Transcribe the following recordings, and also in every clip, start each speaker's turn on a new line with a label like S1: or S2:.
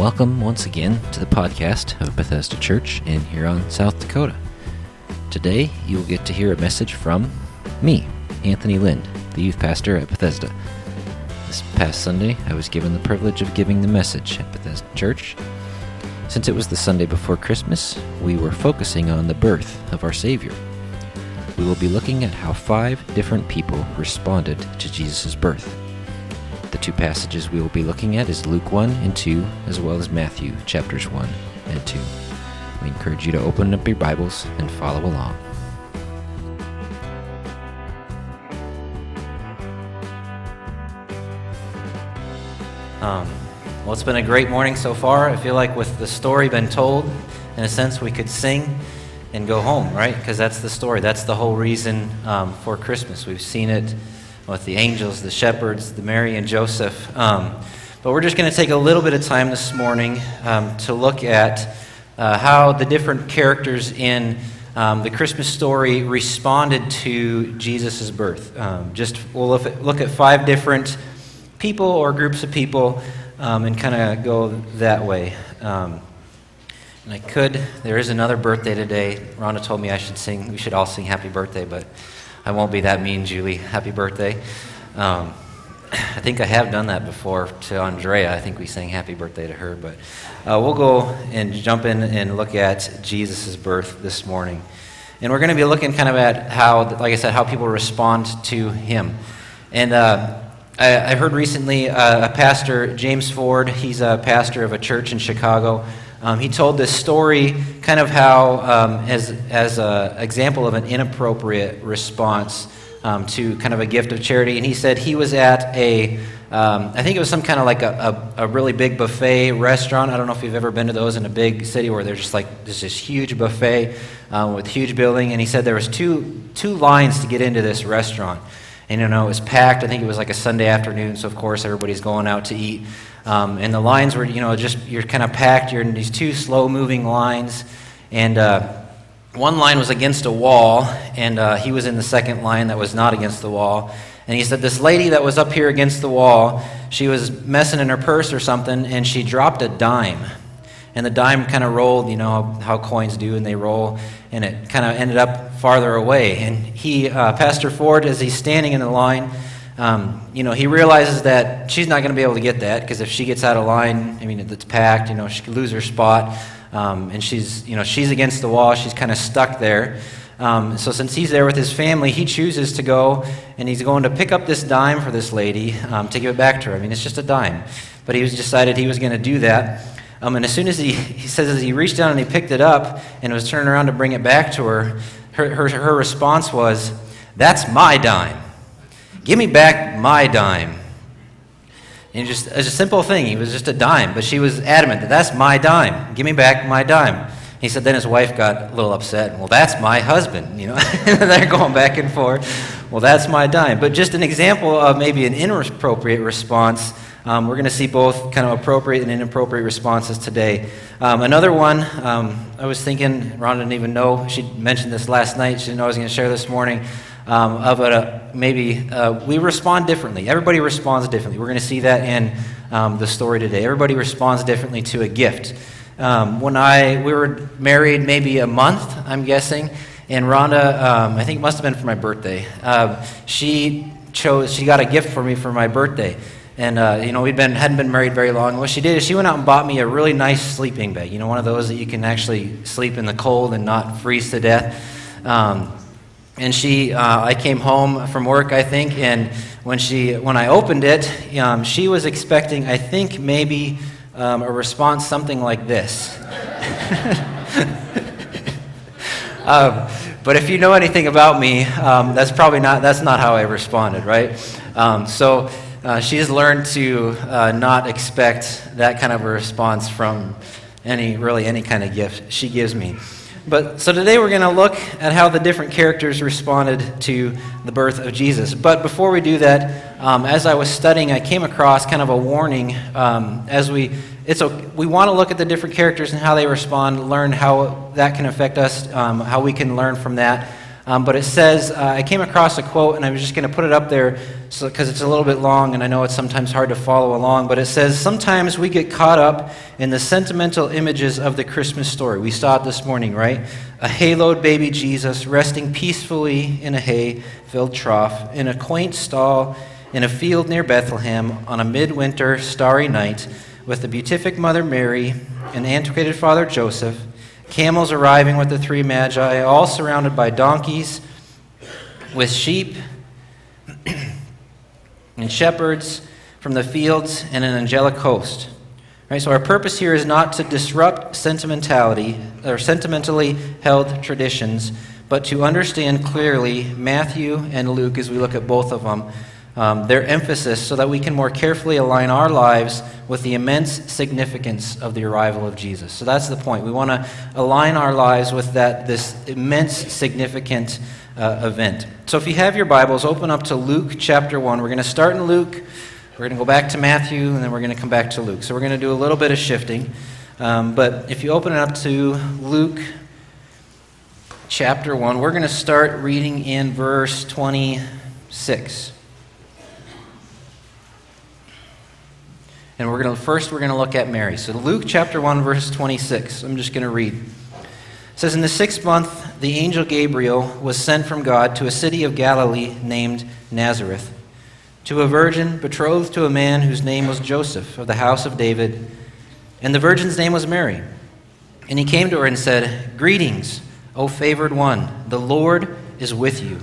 S1: Welcome once again to the podcast of Bethesda Church in Huron, South Dakota. Today, you will get to hear a message from me, Anthony Lind, the youth pastor at Bethesda. This past Sunday, I was given the privilege of giving the message at Bethesda Church. Since it was the Sunday before Christmas, we were focusing on the birth of our Savior. We will be looking at how five different people responded to Jesus' birth. The two passages we will be looking at is Luke 1 and 2, as well as Matthew chapters 1 and 2. We encourage you to open up your Bibles and follow along.
S2: Um, well, it's been a great morning so far. I feel like with the story been told, in a sense, we could sing and go home, right? Because that's the story. That's the whole reason um, for Christmas. We've seen it with the angels, the shepherds, the Mary and Joseph. Um, but we're just going to take a little bit of time this morning um, to look at uh, how the different characters in um, the Christmas story responded to Jesus' birth. Um, just we'll look at, look at five different people or groups of people um, and kind of go that way. Um, and I could, there is another birthday today. Rhonda told me I should sing, we should all sing happy birthday, but I won't be that mean, Julie. Happy birthday. Um, I think I have done that before to Andrea. I think we sang happy birthday to her, but uh, we'll go and jump in and look at Jesus' birth this morning. And we're going to be looking kind of at how, like I said, how people respond to him. And uh, I, I, heard recently uh, a pastor, James Ford, he's a pastor of a church in Chicago. Um, he told this story, kind of how, um, as, as an example of an inappropriate response um, to kind of a gift of charity. And he said he was at a, um, I think it was some kind of like a, a, a, really big buffet restaurant. I don't know if you've ever been to those in a big city where there's just like there's this huge buffet um, with huge building. And he said there was two, two lines to get into this restaurant. And you know, it was packed. I think it was like a Sunday afternoon, so of course everybody's going out to eat. Um, and the lines were, you know, just you're kind of packed. You're in these two slow-moving lines, and uh, one line was against a wall, and uh, he was in the second line that was not against the wall. And he said this lady that was up here against the wall, she was messing in her purse or something, and she dropped a dime. And the dime kind of rolled, you know how coins do, and they roll, and it kind of ended up farther away. And he, uh, Pastor Ford, as he's standing in the line, um, you know, he realizes that she's not going to be able to get that because if she gets out of line, I mean, it's packed, you know, she could lose her spot. Um, and she's, you know, she's against the wall. She's kind of stuck there. Um, so since he's there with his family, he chooses to go and he's going to pick up this dime for this lady um, to give it back to her. I mean, it's just a dime. But he was decided he was going to do that. Um, and as soon as he, he says, as he reached down and he picked it up and was turning around to bring it back to her, her, her, her response was, That's my dime. Give me back my dime. And just as a simple thing, he was just a dime, but she was adamant that that's my dime. Give me back my dime. He said then his wife got a little upset. Well, that's my husband, you know. they're going back and forth. Well, that's my dime. But just an example of maybe an inappropriate response. Um, we're going to see both kind of appropriate and inappropriate responses today. Um, another one, um, I was thinking, Rhonda didn't even know, she mentioned this last night. She didn't know I was going to share this morning um, of a, maybe uh, we respond differently. Everybody responds differently. We're going to see that in um, the story today. Everybody responds differently to a gift. Um, when I we were married, maybe a month, I'm guessing, and Rhonda, um, I think it must have been for my birthday. Uh, she chose. She got a gift for me for my birthday. And uh, you know, been hadn't been married very long. What she did is she went out and bought me a really nice sleeping bag. You know, one of those that you can actually sleep in the cold and not freeze to death. Um, and she, uh, I came home from work, I think, and when she, when I opened it, um, she was expecting, I think, maybe um, a response something like this. um, but if you know anything about me, um, that's probably not, that's not how I responded, right? Um, so uh, she's learned to uh, not expect that kind of a response from any, really any kind of gift she gives me. But so today we're going to look at how the different characters responded to the birth of Jesus. But before we do that, um, as I was studying, I came across kind of a warning. Um, as we, it's a, we want to look at the different characters and how they respond, learn how that can affect us, um, how we can learn from that. Um, but it says, uh, I came across a quote, and I was just going to put it up there because so, it's a little bit long, and I know it's sometimes hard to follow along. But it says, Sometimes we get caught up in the sentimental images of the Christmas story. We saw it this morning, right? A haloed baby Jesus resting peacefully in a hay filled trough, in a quaint stall in a field near Bethlehem on a midwinter starry night, with the beatific Mother Mary, an antiquated Father Joseph camels arriving with the three magi, all surrounded by donkeys, with sheep and shepherds from the fields, and an angelic host. Right, so our purpose here is not to disrupt sentimentality or sentimentally held traditions, but to understand clearly Matthew and Luke as we look at both of them um, their emphasis so that we can more carefully align our lives with the immense significance of the arrival of Jesus. So that's the point. We want to align our lives with that this immense significant uh, event. So if you have your Bibles, open up to Luke chapter 1. We're going to start in Luke. We're going to go back to Matthew, and then we're going to come back to Luke. So we're going to do a little bit of shifting. Um, but if you open it up to Luke chapter 1, we're going to start reading in verse 26. And we're going to first we're going to look at Mary. So Luke chapter 1 verse 26. I'm just going to read. It says in the 6th month the angel Gabriel was sent from God to a city of Galilee named Nazareth to a virgin betrothed to a man whose name was Joseph of the house of David and the virgin's name was Mary. And he came to her and said, "Greetings, O favored one, the Lord is with you."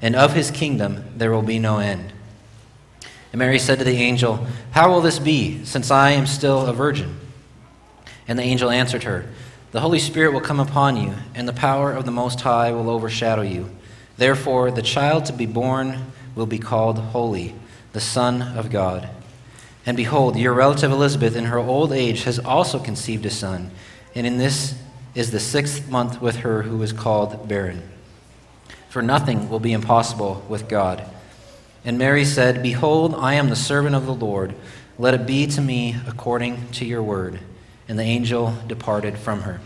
S2: and of his kingdom there will be no end. And Mary said to the angel, How will this be, since I am still a virgin? And the angel answered her, The Holy Spirit will come upon you, and the power of the Most High will overshadow you. Therefore, the child to be born will be called Holy, the Son of God. And behold, your relative Elizabeth, in her old age, has also conceived a son, and in this is the sixth month with her who is called barren for nothing will be impossible with God. And Mary said, Behold, I am the servant of the Lord. Let it be to me according to your word. And the angel departed from her.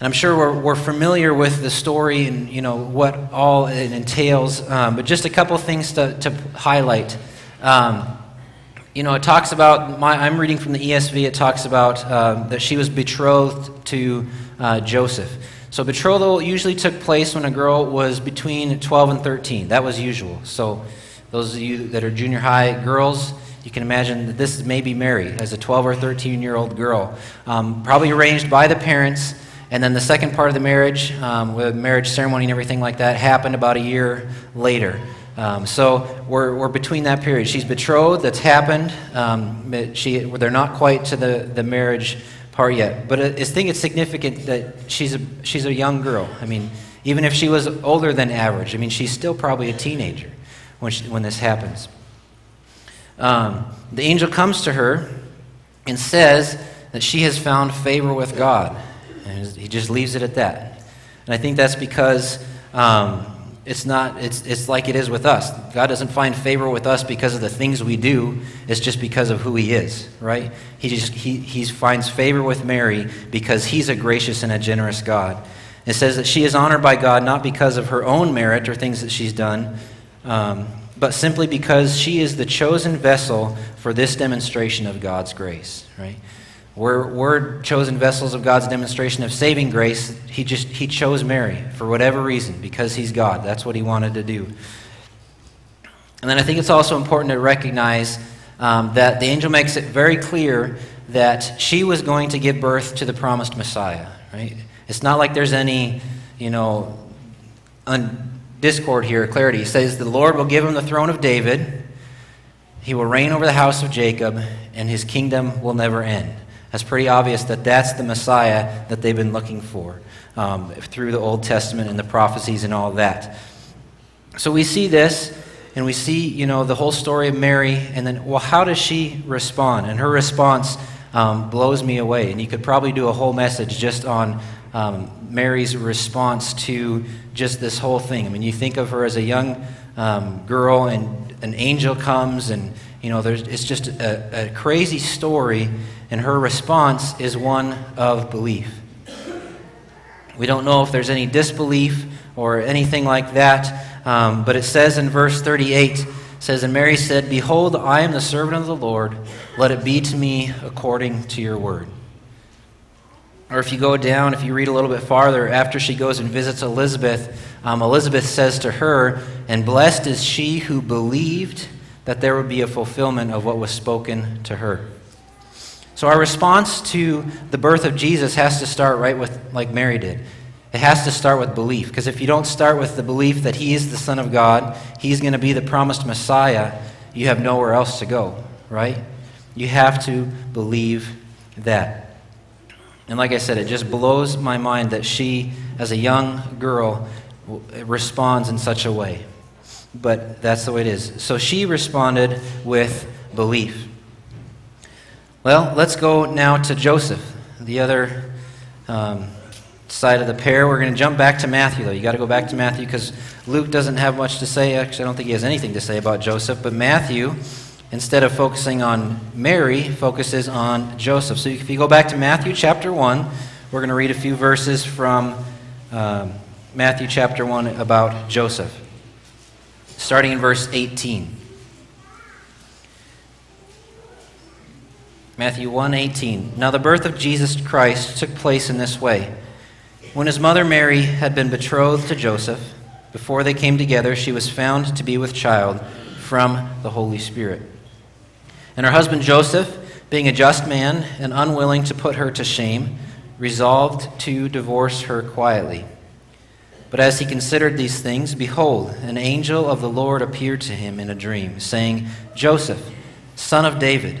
S2: And I'm sure we're, we're familiar with the story and you know what all it entails, um, but just a couple things to, to highlight. Um, you know, it talks about, my, I'm reading from the ESV, it talks about uh, that she was betrothed to uh, Joseph. So betrothal usually took place when a girl was between 12 and 13. That was usual. So those of you that are junior high girls, you can imagine that this may be Mary as a 12 or 13 year old girl, um, probably arranged by the parents. And then the second part of the marriage, um, with marriage ceremony and everything like that, happened about a year later. Um, so we're, we're between that period. She's betrothed, that's happened. Um, she, they're not quite to the, the marriage part yet. But I think it's significant that she's a, she's a young girl. I mean, even if she was older than average, I mean, she's still probably a teenager when, she, when this happens. Um, the angel comes to her and says that she has found favor with God. And he just leaves it at that. And I think that's because um, it's not it's, it's like it is with us. God doesn't find favor with us because of the things we do. It's just because of who he is right? He just he, he finds favor with mary because he's a gracious and a generous god. It says that she is honored by god not because of her own merit or things that she's done um, but simply because she is the chosen vessel for this demonstration of god's grace right we're, we're chosen vessels of God's demonstration of saving grace. He just he chose Mary for whatever reason because he's God. That's what he wanted to do. And then I think it's also important to recognize um, that the angel makes it very clear that she was going to give birth to the promised Messiah. Right? It's not like there's any, you know, un- discord here, clarity. He says the Lord will give him the throne of David. He will reign over the house of Jacob, and his kingdom will never end. That's pretty obvious that that's the Messiah that they've been looking for um, through the Old Testament and the prophecies and all that. So we see this, and we see, you know, the whole story of Mary, and then, well, how does she respond? And her response um, blows me away. And you could probably do a whole message just on um, Mary's response to just this whole thing. I mean, you think of her as a young um, girl, and an angel comes, and you know, there's, it's just a, a crazy story, and her response is one of belief. We don't know if there's any disbelief or anything like that, um, but it says in verse 38 says, And Mary said, Behold, I am the servant of the Lord. Let it be to me according to your word. Or if you go down, if you read a little bit farther, after she goes and visits Elizabeth, um, Elizabeth says to her, And blessed is she who believed that there would be a fulfillment of what was spoken to her. So our response to the birth of Jesus has to start right with, like Mary did. It has to start with belief. Because if you don't start with the belief that He is the Son of God, He's going to be the promised Messiah, you have nowhere else to go, right? You have to believe that. And like I said, it just blows my mind that she, as a young girl, responds in such a way. But that's the way it is. So she responded with belief. Well, let's go now to Joseph, the other um, side of the pair. We're going to jump back to Matthew, though. You got to go back to Matthew because Luke doesn't have much to say. Actually, I don't think he has anything to say about Joseph. But Matthew, instead of focusing on Mary, focuses on Joseph. So if you go back to Matthew chapter 1, we're going to read a few verses from um, Matthew chapter 1 about Joseph, starting in verse 18. Matthew 1:18. Now the birth of Jesus Christ took place in this way. When his mother Mary had been betrothed to Joseph, before they came together, she was found to be with child from the Holy Spirit. And her husband Joseph, being a just man and unwilling to put her to shame, resolved to divorce her quietly. But as he considered these things, behold, an angel of the Lord appeared to him in a dream, saying, Joseph, son of David,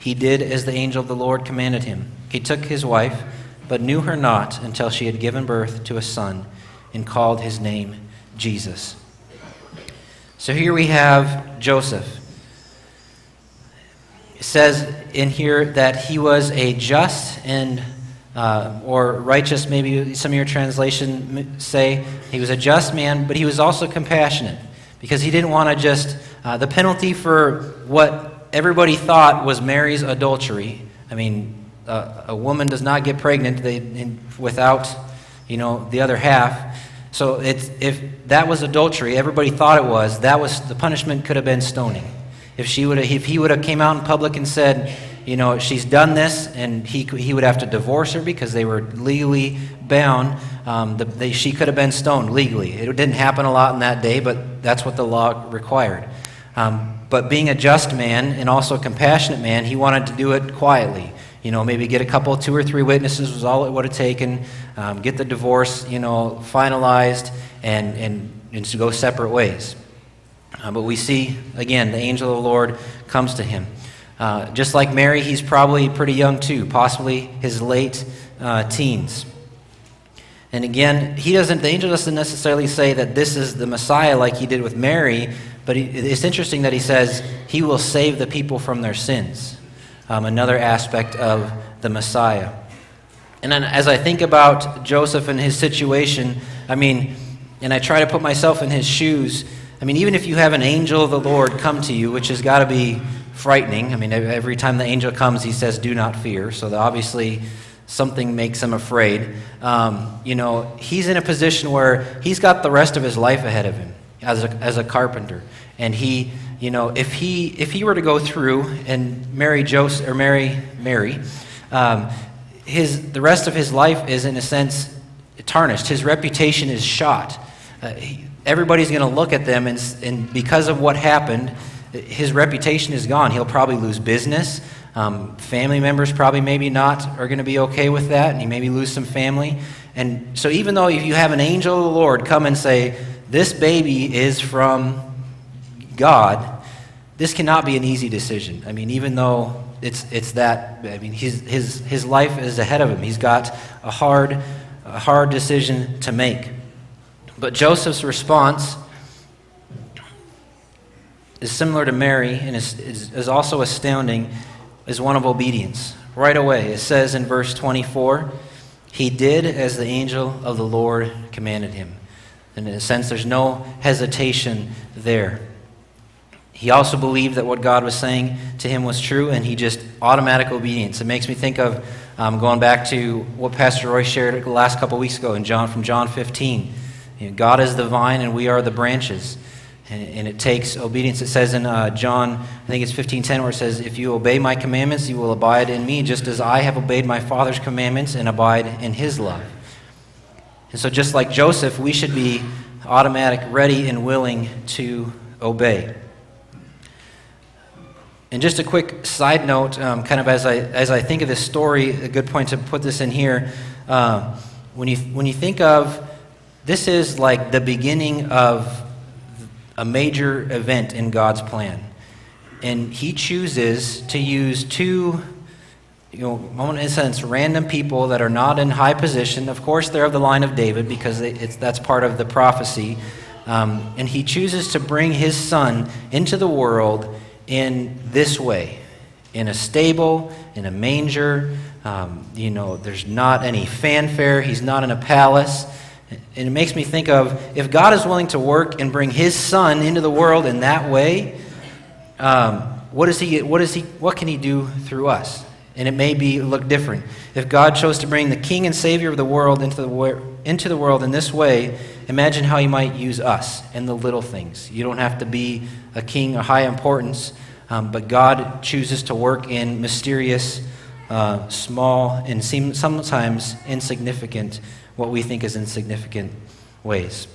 S2: he did as the angel of the Lord commanded him. He took his wife, but knew her not until she had given birth to a son and called his name Jesus. So here we have Joseph. It says in here that he was a just and uh, or righteous, maybe some of your translation say he was a just man, but he was also compassionate because he didn't want to just uh, the penalty for what everybody thought was Mary's adultery. I mean, uh, a woman does not get pregnant they, in, without, you know, the other half. So it's, if that was adultery, everybody thought it was. That was the punishment could have been stoning. If she would, if he would have came out in public and said, you know, she's done this, and he he would have to divorce her because they were legally bound. Um, the, they, she could have been stoned legally. It didn't happen a lot in that day, but that's what the law required. Um, but being a just man and also a compassionate man, he wanted to do it quietly. You know, maybe get a couple, two or three witnesses was all it would have taken. Um, get the divorce, you know, finalized and, and, and to go separate ways. Uh, but we see, again, the angel of the Lord comes to him. Uh, just like Mary, he's probably pretty young too, possibly his late uh, teens. And again, he doesn't, the angel doesn't necessarily say that this is the Messiah like he did with Mary, but he, it's interesting that he says he will save the people from their sins. Um, another aspect of the Messiah. And then as I think about Joseph and his situation, I mean, and I try to put myself in his shoes, I mean, even if you have an angel of the Lord come to you, which has got to be frightening. I mean, every time the angel comes, he says, Do not fear. So obviously, something makes him afraid. Um, you know, he's in a position where he's got the rest of his life ahead of him as a, as a carpenter. And he, you know, if he, if he were to go through and marry Joseph, or marry Mary, um, his, the rest of his life is, in a sense, tarnished. His reputation is shot. Uh, he, everybody's going to look at them, and, and because of what happened, his reputation is gone. He'll probably lose business. Um, family members probably maybe not are going to be okay with that, and he maybe lose some family. And so, even though if you have an angel of the Lord come and say, This baby is from God, this cannot be an easy decision. I mean, even though it's, it's that, I mean, his, his, his life is ahead of him. He's got a hard, a hard decision to make. But Joseph's response is similar to Mary and is, is, is also astounding, is one of obedience. Right away, it says in verse 24, he did as the angel of the Lord commanded him. And in a sense, there's no hesitation there. He also believed that what God was saying to him was true, and he just automatic obedience. It makes me think of um, going back to what Pastor Roy shared the last couple weeks ago in John from John 15. You know, God is the vine, and we are the branches. And, and it takes obedience. It says in uh, John, I think it's 15:10, where it says, "If you obey my commandments, you will abide in me, just as I have obeyed my Father's commandments and abide in His love." And so, just like Joseph, we should be automatic, ready, and willing to obey. And just a quick side note, um, kind of as I, as I think of this story, a good point to put this in here. Uh, when, you, when you think of this is like the beginning of a major event in God's plan. And He chooses to use two, you know, in a sense, random people that are not in high position. Of course, they're of the line of David because that's part of the prophecy. Um, and He chooses to bring His Son into the world in this way in a stable, in a manger. Um, you know, there's not any fanfare, he's not in a palace. And it makes me think of if God is willing to work and bring his son into the world in that way, um, what, is he, what, is he, what can he do through us? And it may be look different. If God chose to bring the king and savior of the world into the, into the world in this way, imagine how he might use us in the little things. You don't have to be a king of high importance, um, but God chooses to work in mysterious, uh, small, and seem, sometimes insignificant, what we think is insignificant ways.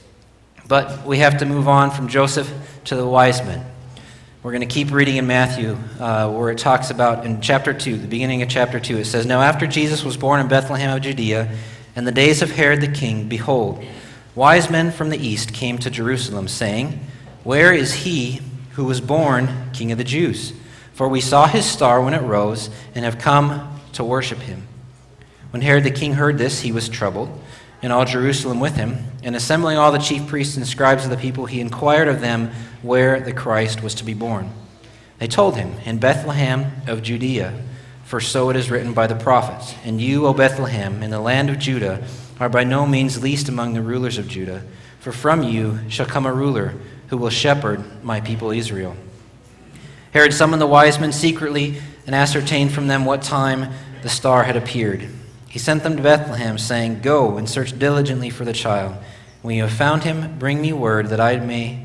S2: But we have to move on from Joseph to the wise men. We're going to keep reading in Matthew, uh, where it talks about in chapter 2, the beginning of chapter 2, it says, Now after Jesus was born in Bethlehem of Judea, in the days of Herod the king, behold, wise men from the east came to Jerusalem, saying, Where is he who was born King of the Jews. For we saw his star when it rose and have come to worship him. When Herod the king heard this, he was troubled, and all Jerusalem with him. And assembling all the chief priests and scribes of the people, he inquired of them where the Christ was to be born. They told him, In Bethlehem of Judea, for so it is written by the prophets. And you, O Bethlehem, in the land of Judah, are by no means least among the rulers of Judah, for from you shall come a ruler who will shepherd my people Israel. Herod summoned the wise men secretly and ascertained from them what time the star had appeared. He sent them to Bethlehem, saying, Go and search diligently for the child. When you have found him, bring me word that I may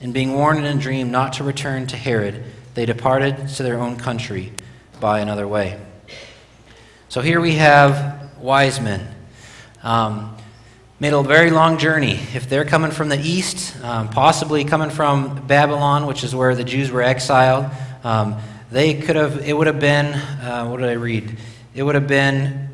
S2: And being warned in a dream not to return to Herod, they departed to their own country by another way. So here we have wise men. Um, made a very long journey. If they're coming from the east, um, possibly coming from Babylon, which is where the Jews were exiled, um, they could have, it would have been, uh, what did I read? It would have been,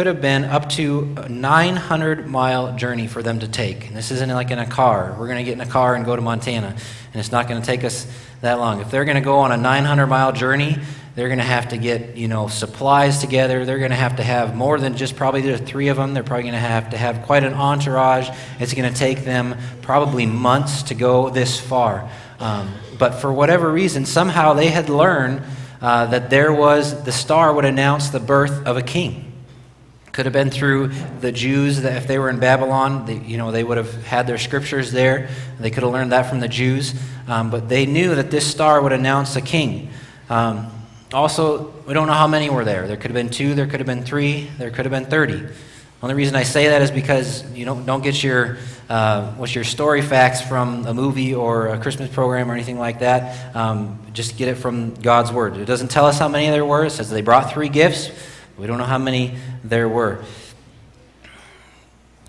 S2: could have been up to a 900 mile journey for them to take. And this isn't like in a car. We're going to get in a car and go to Montana, and it's not going to take us that long. If they're going to go on a 900 mile journey, they're going to have to get, you know, supplies together. They're going to have to have more than just probably the three of them. They're probably going to have to have quite an entourage. It's going to take them probably months to go this far. Um, but for whatever reason, somehow they had learned uh, that there was, the star would announce the birth of a king. Could have been through the Jews that if they were in Babylon, they, you know, they would have had their scriptures there. They could have learned that from the Jews. Um, but they knew that this star would announce a king. Um, also, we don't know how many were there. There could have been two, there could have been three, there could have been 30. The Only reason I say that is because you don't, don't get your, uh, what's your story facts from a movie or a Christmas program or anything like that. Um, just get it from God's Word. It doesn't tell us how many there were. It says they brought three gifts. We don't know how many there were.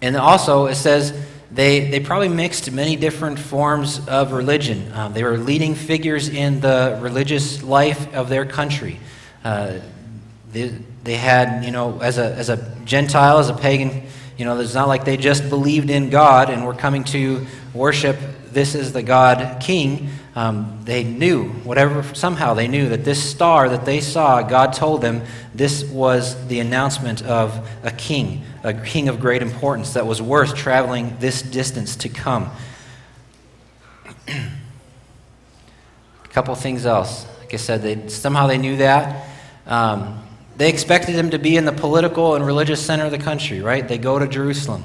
S2: And also, it says they, they probably mixed many different forms of religion. Um, they were leading figures in the religious life of their country. Uh, they, they had, you know, as a, as a Gentile, as a pagan, you know, it's not like they just believed in God and were coming to worship this is the God King. Um, they knew, whatever, somehow they knew that this star that they saw, God told them this was the announcement of a king, a king of great importance that was worth traveling this distance to come. a couple things else. Like I said, they, somehow they knew that. Um, they expected him to be in the political and religious center of the country, right? They go to Jerusalem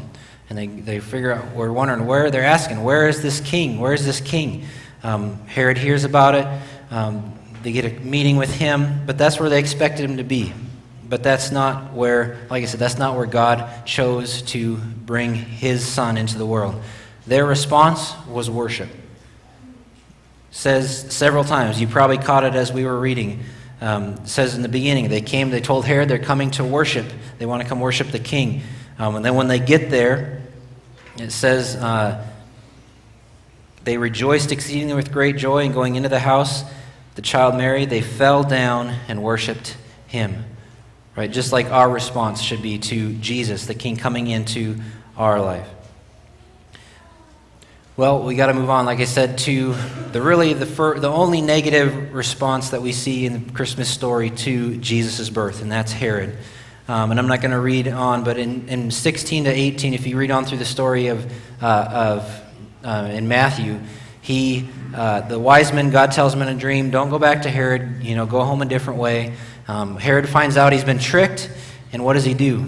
S2: and they, they figure out, we're wondering where, they're asking, where is this king? Where is this king? Um, Herod hears about it. Um, they get a meeting with him, but that's where they expected him to be. But that's not where, like I said, that's not where God chose to bring his son into the world. Their response was worship. Says several times, you probably caught it as we were reading. Um, says in the beginning, they came, they told Herod they're coming to worship. They want to come worship the king. Um, and then when they get there, it says, uh, they rejoiced exceedingly with great joy, and going into the house, the child Mary, they fell down and worshiped him. Right? Just like our response should be to Jesus, the King coming into our life. Well, we got to move on, like I said, to the really the, fir- the only negative response that we see in the Christmas story to Jesus' birth, and that's Herod. Um, and I'm not going to read on, but in, in 16 to 18, if you read on through the story of, uh, of uh, in Matthew, he, uh, the wise men, God tells him in a dream, don't go back to Herod, you know, go home a different way. Um, Herod finds out he's been tricked, and what does he do?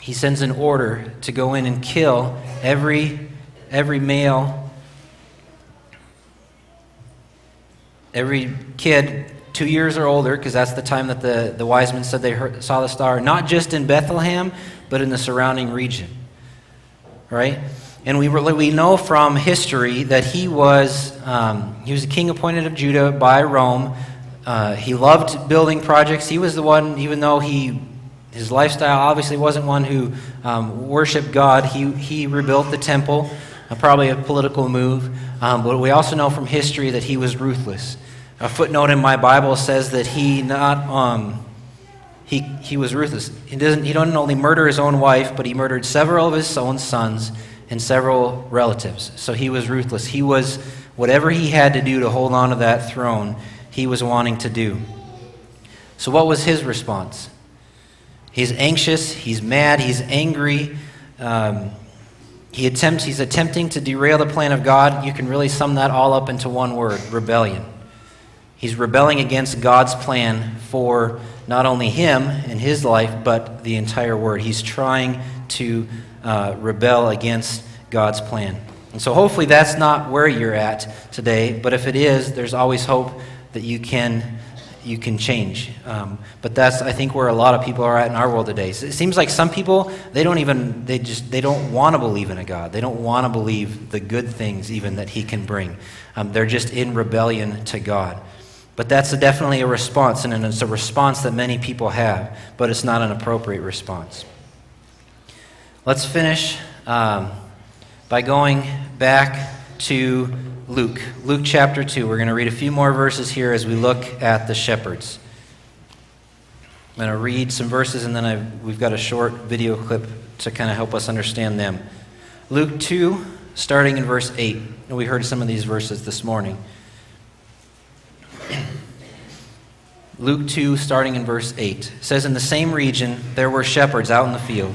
S2: He sends an order to go in and kill every every male, every kid two years or older, because that's the time that the, the wise men said they heard, saw the star, not just in Bethlehem, but in the surrounding region. Right? And we, we know from history that he was, um, he was a king appointed of Judah by Rome. Uh, he loved building projects. He was the one, even though he his lifestyle obviously wasn't one who um, worshiped God. He, he rebuilt the temple probably a political move. Um, but we also know from history that he was ruthless. A footnote in my Bible says that he not um, he, he was ruthless. He doesn't he didn't only murder his own wife, but he murdered several of his own sons and several relatives. So he was ruthless. He was whatever he had to do to hold on to that throne, he was wanting to do. So what was his response? He's anxious, he's mad, he's angry. Um, he attempts, he's attempting to derail the plan of God. You can really sum that all up into one word rebellion. He's rebelling against God's plan for not only him and his life, but the entire world. He's trying to uh, rebel against God's plan. And so hopefully that's not where you're at today, but if it is, there's always hope that you can you can change. Um, but that's, I think, where a lot of people are at in our world today. So it seems like some people, they don't even, they just, they don't want to believe in a God. They don't want to believe the good things even that He can bring. Um, they're just in rebellion to God. But that's a, definitely a response, and it's a response that many people have, but it's not an appropriate response. Let's finish um, by going back to Luke, Luke chapter 2. We're going to read a few more verses here as we look at the shepherds. I'm going to read some verses and then I've, we've got a short video clip to kind of help us understand them. Luke 2, starting in verse 8. And we heard some of these verses this morning. Luke 2, starting in verse 8, says, In the same region there were shepherds out in the field,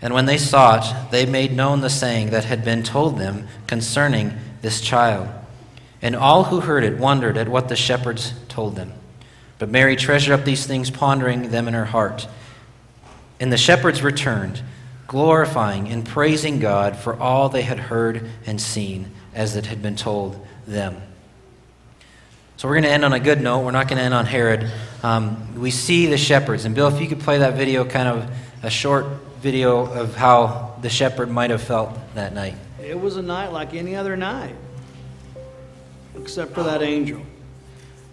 S2: And when they saw it, they made known the saying that had been told them concerning this child. And all who heard it wondered at what the shepherds told them. But Mary treasured up these things, pondering them in her heart. And the shepherds returned, glorifying and praising God for all they had heard and seen, as it had been told them. So we're going to end on a good note. We're not going to end on Herod. Um, we see the shepherds. And Bill, if you could play that video, kind of a short video of how the shepherd might have felt that night.
S3: It was a night like any other night, except for that angel.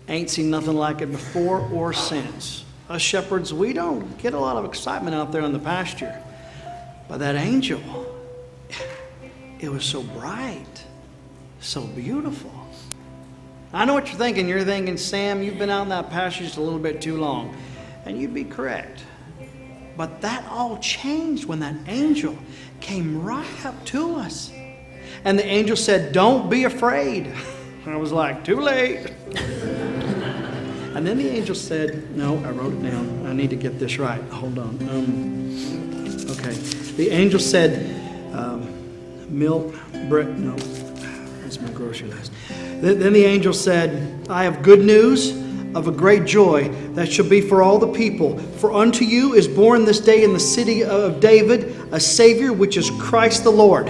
S3: Ain't seen nothing like it before or since. Us shepherds, we don't get a lot of excitement out there in the pasture. But that angel, it was so bright, so beautiful. I know what you're thinking. You're thinking, Sam, you've been out in that pasture just a little bit too long. And you'd be correct. But that all changed when that angel came right up to us. And the angel said, Don't be afraid. I was like, Too late. and then the angel said, No, I wrote it down. I need to get this right. Hold on. Um, okay. The angel said, um, Milk, bread. No, that's my grocery list. Then the angel said, I have good news of a great joy that shall be for all the people. For unto you is born this day in the city of David a Savior, which is Christ the Lord.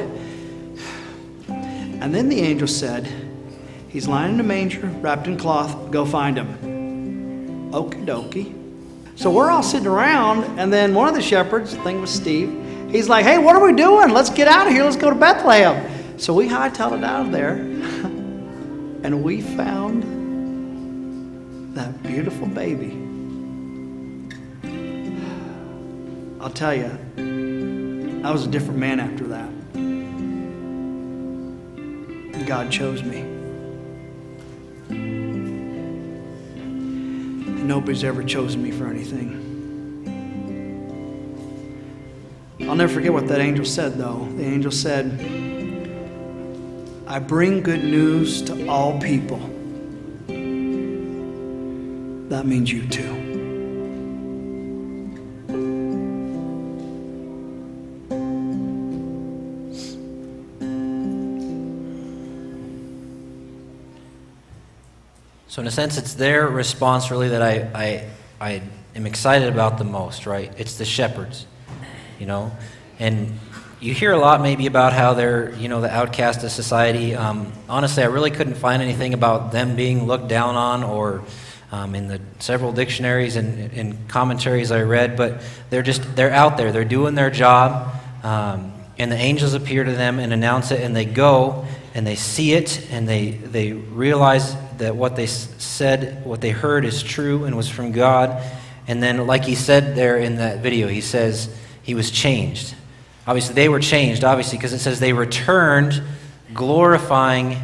S3: And then the angel said, He's lying in a manger, wrapped in cloth. Go find him. Okie dokie. So we're all sitting around, and then one of the shepherds, think it was Steve, he's like, Hey, what are we doing? Let's get out of here. Let's go to Bethlehem. So we hightailed it out of there, and we found that beautiful baby. I'll tell you, I was a different man after that. God chose me. And nobody's ever chosen me for anything. I'll never forget what that angel said, though. The angel said, I bring good news to all people that means you too.
S2: So, in a sense, it's their response really that I, I, I am excited about the most, right? It's the shepherds, you know? And you hear a lot maybe about how they're, you know, the outcast of society. Um, honestly, I really couldn't find anything about them being looked down on or um, in the several dictionaries and, and, commentaries I read, but they're just, they're out there. They're doing their job. Um, and the angels appear to them and announce it, and they go and they see it, and they, they realize that what they said, what they heard is true and was from God. And then, like he said there in that video, he says he was changed. Obviously, they were changed, obviously, because it says they returned glorifying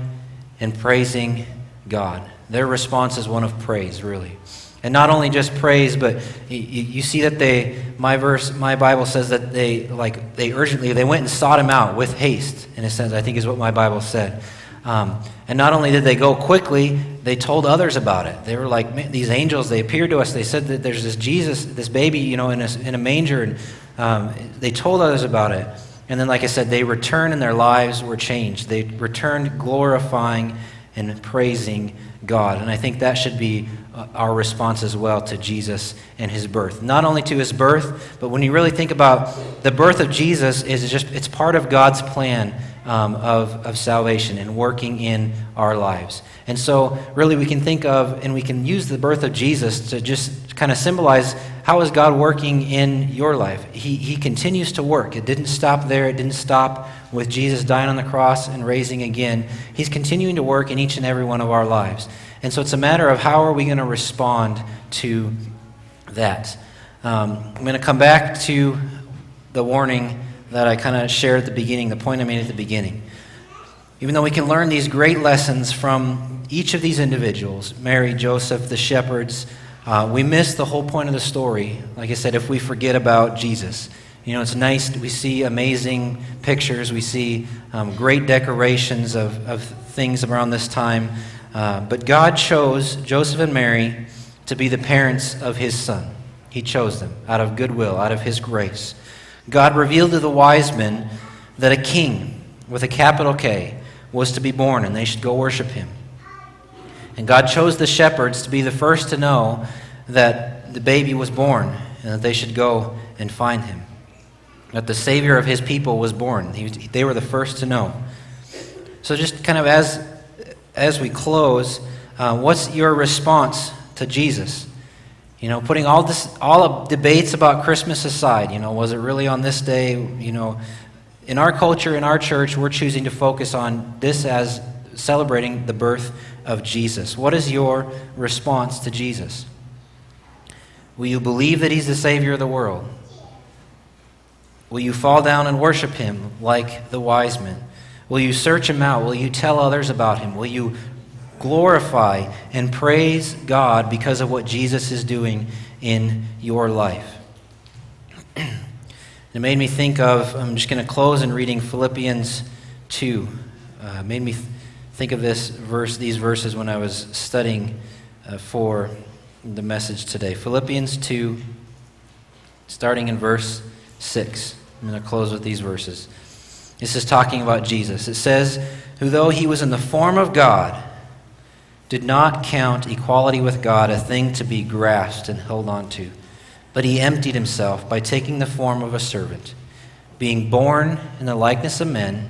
S2: and praising God. Their response is one of praise, really. And not only just praise, but you, see that they, my verse, my Bible says that they, like, they urgently, they went and sought him out with haste, in a sense, I think is what my Bible said. Um, and not only did they go quickly, they told others about it. They were like, these angels, they appeared to us. They said that there's this Jesus, this baby, you know, in a, in a manger. And um, they told others about it. And then, like I said, they returned and their lives were changed. They returned glorifying and praising God. And I think that should be uh, our response as well to Jesus and his birth. Not only to his birth, but when you really think about the birth of Jesus is just it's part of God's plan um, of, of salvation and working in our lives. And so, really, we can think of and we can use the birth of Jesus to just kind of symbolize how is God working in your life. He, he continues to work. It didn't stop there, it didn't stop with Jesus dying on the cross and raising again. He's continuing to work in each and every one of our lives. And so, it's a matter of how are we going to respond to that. Um, I'm going to come back to the warning that I kind of shared at the beginning, the point I made at the beginning. Even though we can learn these great lessons from each of these individuals Mary, Joseph, the shepherds uh, we miss the whole point of the story, like I said, if we forget about Jesus. You know, it's nice, we see amazing pictures, we see um, great decorations of, of things around this time. Uh, but God chose Joseph and Mary to be the parents of his son. He chose them out of goodwill, out of his grace. God revealed to the wise men that a king with a capital K was to be born and they should go worship him. And God chose the shepherds to be the first to know that the baby was born and that they should go and find him. That the Savior of his people was born. He, they were the first to know. So, just kind of as, as we close, uh, what's your response to Jesus? You know, putting all this, all of debates about Christmas aside, you know, was it really on this day? You know, in our culture, in our church, we're choosing to focus on this as celebrating the birth of Jesus. What is your response to Jesus? Will you believe that He's the Savior of the world? Will you fall down and worship Him like the wise men? Will you search Him out? Will you tell others about Him? Will you glorify and praise God because of what Jesus is doing in your life? it made me think of, I'm just going to close in reading Philippians 2. Uh, made me think of this verse, these verses when I was studying uh, for the message today. Philippians 2, starting in verse 6. I'm going to close with these verses. This is talking about Jesus. It says, Who though he was in the form of God, did not count equality with God a thing to be grasped and held on to, but he emptied himself by taking the form of a servant, being born in the likeness of men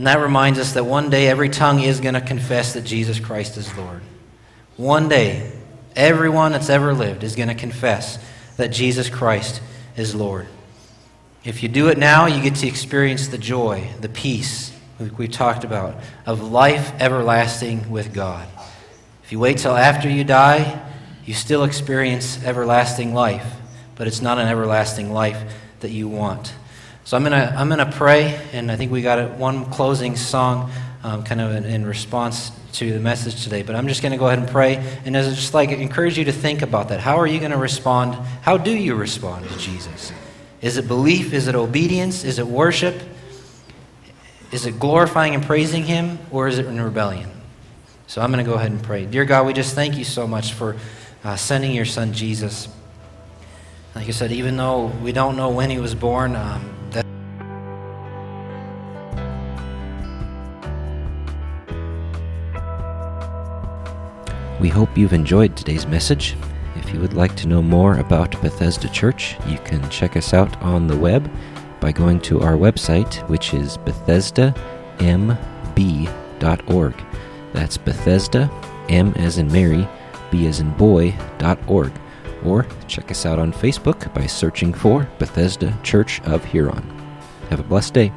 S2: And that reminds us that one day every tongue is going to confess that Jesus Christ is Lord. One day, everyone that's ever lived is going to confess that Jesus Christ is Lord. If you do it now, you get to experience the joy, the peace we talked about of life everlasting with God. If you wait till after you die, you still experience everlasting life, but it's not an everlasting life that you want. So I'm to I'm gonna pray, and I think we got one closing song um, kind of in, in, response to the message today. But I'm just to go ahead and pray, and as just like encourage you to think about that. How are you to respond? How do you respond to Jesus? Is it belief? Is it obedience? Is it worship? Is it glorifying and praising Him, or is it in rebellion? So I'm to go ahead and pray. Dear God, we just thank you so much for uh, sending your Son Jesus. Like I said, even though we don't know when he was born, um,
S1: We hope you've enjoyed today's message. If you would like to know more about Bethesda Church, you can check us out on the web by going to our website, which is bethesdamb.org. That's Bethesda, M as in Mary, B as in boy.org. Or check us out on Facebook by searching for Bethesda Church of Huron. Have a blessed day.